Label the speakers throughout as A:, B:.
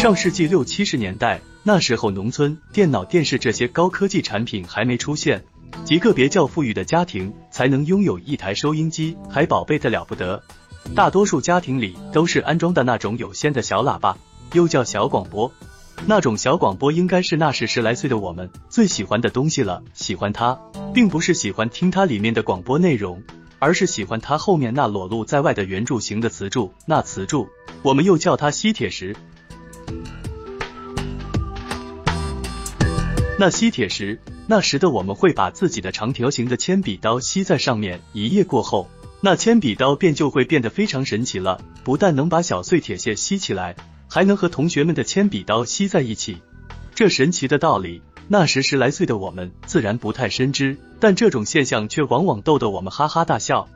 A: 上世纪六七十年代，那时候农村电脑、电视这些高科技产品还没出现，极个别较富裕的家庭才能拥有一台收音机，还宝贝的了不得。大多数家庭里都是安装的那种有线的小喇叭，又叫小广播。那种小广播应该是那时十来岁的我们最喜欢的东西了。喜欢它，并不是喜欢听它里面的广播内容，而是喜欢它后面那裸露在外的圆柱形的磁柱。那磁柱，我们又叫它吸铁石。那吸铁石，那时的我们会把自己的长条形的铅笔刀吸在上面，一夜过后，那铅笔刀便就会变得非常神奇了，不但能把小碎铁屑吸起来，还能和同学们的铅笔刀吸在一起。这神奇的道理，那时十来岁的我们自然不太深知，但这种现象却往往逗得我们哈哈大笑。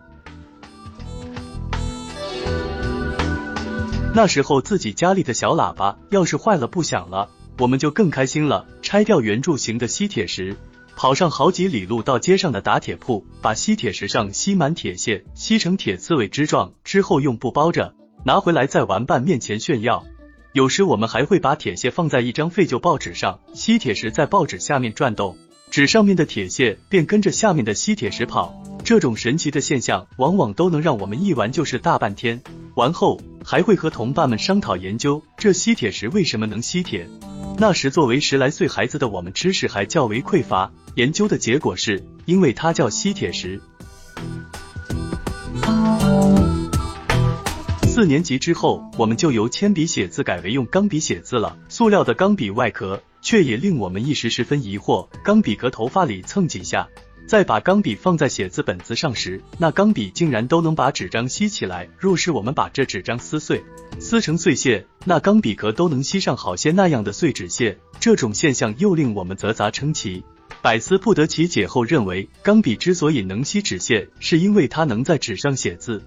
A: 那时候自己家里的小喇叭要是坏了不响了。我们就更开心了，拆掉圆柱形的吸铁石，跑上好几里路到街上的打铁铺，把吸铁石上吸满铁屑，吸成铁刺猬之状，之后用布包着，拿回来在玩伴面前炫耀。有时我们还会把铁屑放在一张废旧报纸上，吸铁石在报纸下面转动，纸上面的铁屑便跟着下面的吸铁石跑。这种神奇的现象，往往都能让我们一玩就是大半天。玩后还会和同伴们商讨研究，这吸铁石为什么能吸铁。那时作为十来岁孩子的我们，知识还较为匮乏。研究的结果是，因为它叫吸铁石。四年级之后，我们就由铅笔写字改为用钢笔写字了。塑料的钢笔外壳，却也令我们一时十分疑惑。钢笔壳头发里蹭几下。在把钢笔放在写字本子上时，那钢笔竟然都能把纸张吸起来。若是我们把这纸张撕碎，撕成碎屑，那钢笔壳都能吸上好些那样的碎纸屑。这种现象又令我们啧咂称奇，百思不得其解。后认为，钢笔之所以能吸纸屑，是因为它能在纸上写字。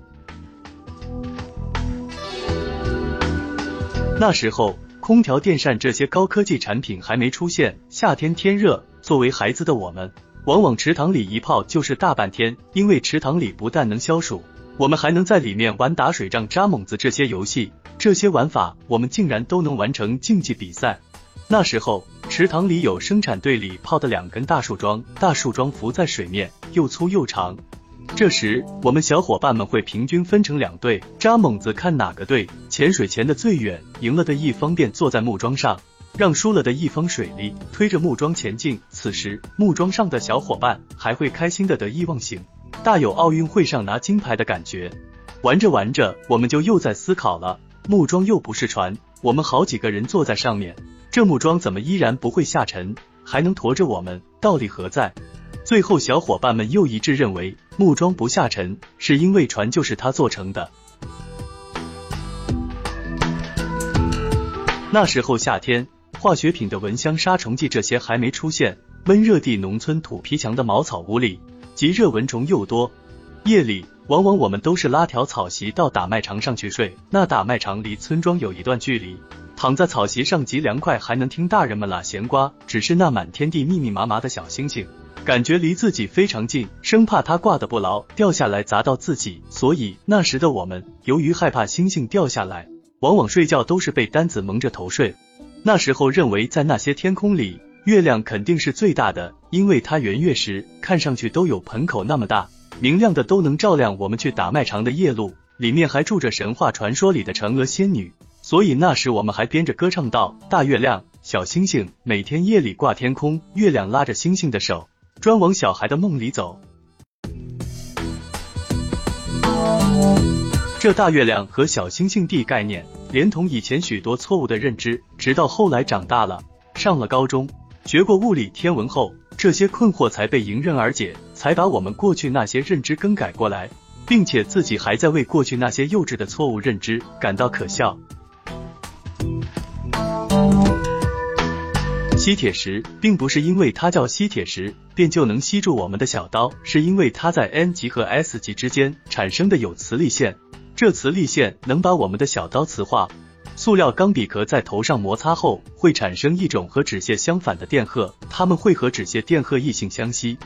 A: 那时候，空调、电扇这些高科技产品还没出现，夏天天热，作为孩子的我们。往往池塘里一泡就是大半天，因为池塘里不但能消暑，我们还能在里面玩打水仗、扎猛子这些游戏。这些玩法我们竟然都能完成竞技比赛。那时候池塘里有生产队里泡的两根大树桩，大树桩浮在水面，又粗又长。这时我们小伙伴们会平均分成两队扎猛子，看哪个队潜水潜的最远，赢了的一方便坐在木桩上。让输了的一方水力推着木桩前进，此时木桩上的小伙伴还会开心的得意忘形，大有奥运会上拿金牌的感觉。玩着玩着，我们就又在思考了：木桩又不是船，我们好几个人坐在上面，这木桩怎么依然不会下沉，还能驮着我们？道理何在？最后，小伙伴们又一致认为，木桩不下沉，是因为船就是它做成的。那时候夏天。化学品的蚊香、杀虫剂这些还没出现，闷热地农村土坯墙的茅草屋里，极热蚊虫又多。夜里，往往我们都是拉条草席到打麦场上去睡。那打麦场离村庄有一段距离，躺在草席上极凉快，还能听大人们拉闲瓜。只是那满天地密密麻麻的小星星，感觉离自己非常近，生怕它挂得不牢掉下来砸到自己。所以那时的我们，由于害怕星星掉下来，往往睡觉都是被单子蒙着头睡。那时候认为，在那些天空里，月亮肯定是最大的，因为它圆月时看上去都有盆口那么大，明亮的都能照亮我们去打麦场的夜路。里面还住着神话传说里的嫦娥仙女，所以那时我们还编着歌唱道：大月亮，小星星，每天夜里挂天空，月亮拉着星星的手，专往小孩的梦里走。这大月亮和小星星的概念。连同以前许多错误的认知，直到后来长大了，上了高中，学过物理、天文后，这些困惑才被迎刃而解，才把我们过去那些认知更改过来，并且自己还在为过去那些幼稚的错误认知感到可笑。吸铁石并不是因为它叫吸铁石，便就能吸住我们的小刀，是因为它在 N 级和 S 级之间产生的有磁力线。这磁力线能把我们的小刀磁化。塑料钢笔壳在头上摩擦后，会产生一种和纸屑相反的电荷，它们会和纸屑电荷异性相吸。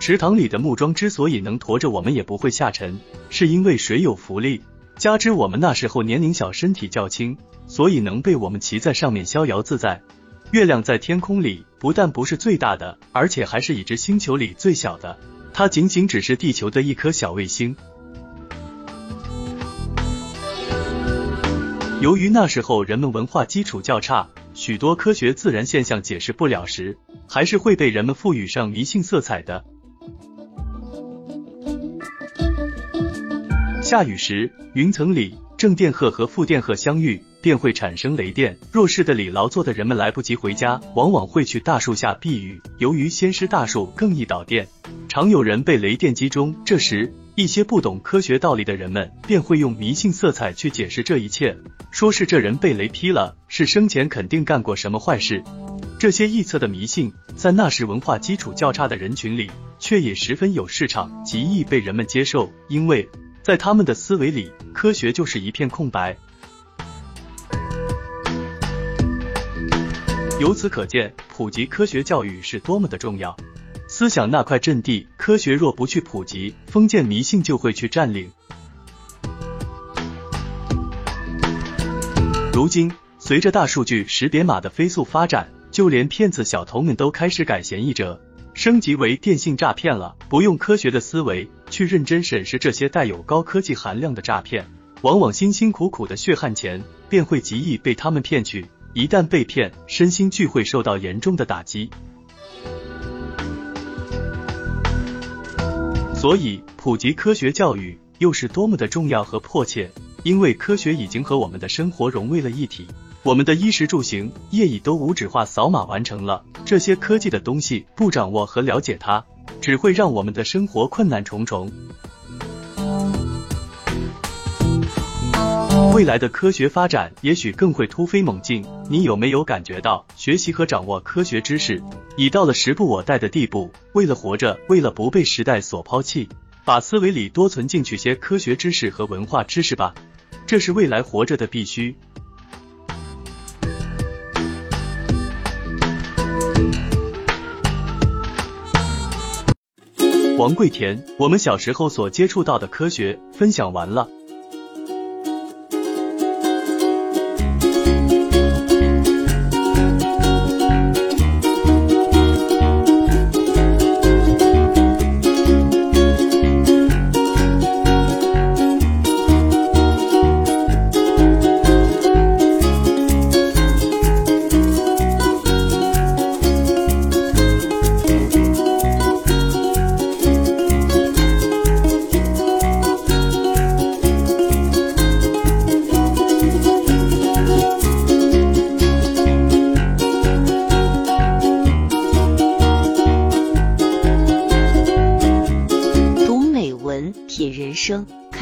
A: 池塘里的木桩之所以能驮着我们也不会下沉，是因为水有浮力。加之我们那时候年龄小，身体较轻，所以能被我们骑在上面逍遥自在。月亮在天空里不但不是最大的，而且还是已知星球里最小的，它仅仅只是地球的一颗小卫星。由于那时候人们文化基础较差，许多科学自然现象解释不了时，还是会被人们赋予上迷信色彩的。下雨时，云层里正电荷和负电荷相遇。便会产生雷电。弱势的里劳作的人们来不及回家，往往会去大树下避雨。由于先施大树更易导电，常有人被雷电击中。这时，一些不懂科学道理的人们便会用迷信色彩去解释这一切，说是这人被雷劈了，是生前肯定干过什么坏事。这些臆测的迷信，在那时文化基础较差的人群里，却也十分有市场，极易被人们接受。因为在他们的思维里，科学就是一片空白。由此可见，普及科学教育是多么的重要。思想那块阵地，科学若不去普及，封建迷信就会去占领。如今，随着大数据识别码的飞速发展，就连骗子小头们都开始改嫌疑者，升级为电信诈骗了。不用科学的思维去认真审视这些带有高科技含量的诈骗，往往辛辛苦苦的血汗钱便会极易被他们骗去。一旦被骗，身心俱会受到严重的打击。所以，普及科学教育又是多么的重要和迫切，因为科学已经和我们的生活融为了一体，我们的衣食住行业已都无纸化扫码完成了。这些科技的东西不掌握和了解它，只会让我们的生活困难重重。未来的科学发展也许更会突飞猛进。你有没有感觉到，学习和掌握科学知识已到了时不我待的地步？为了活着，为了不被时代所抛弃，把思维里多存进去些科学知识和文化知识吧，这是未来活着的必须。王贵田，我们小时候所接触到的科学分享完了。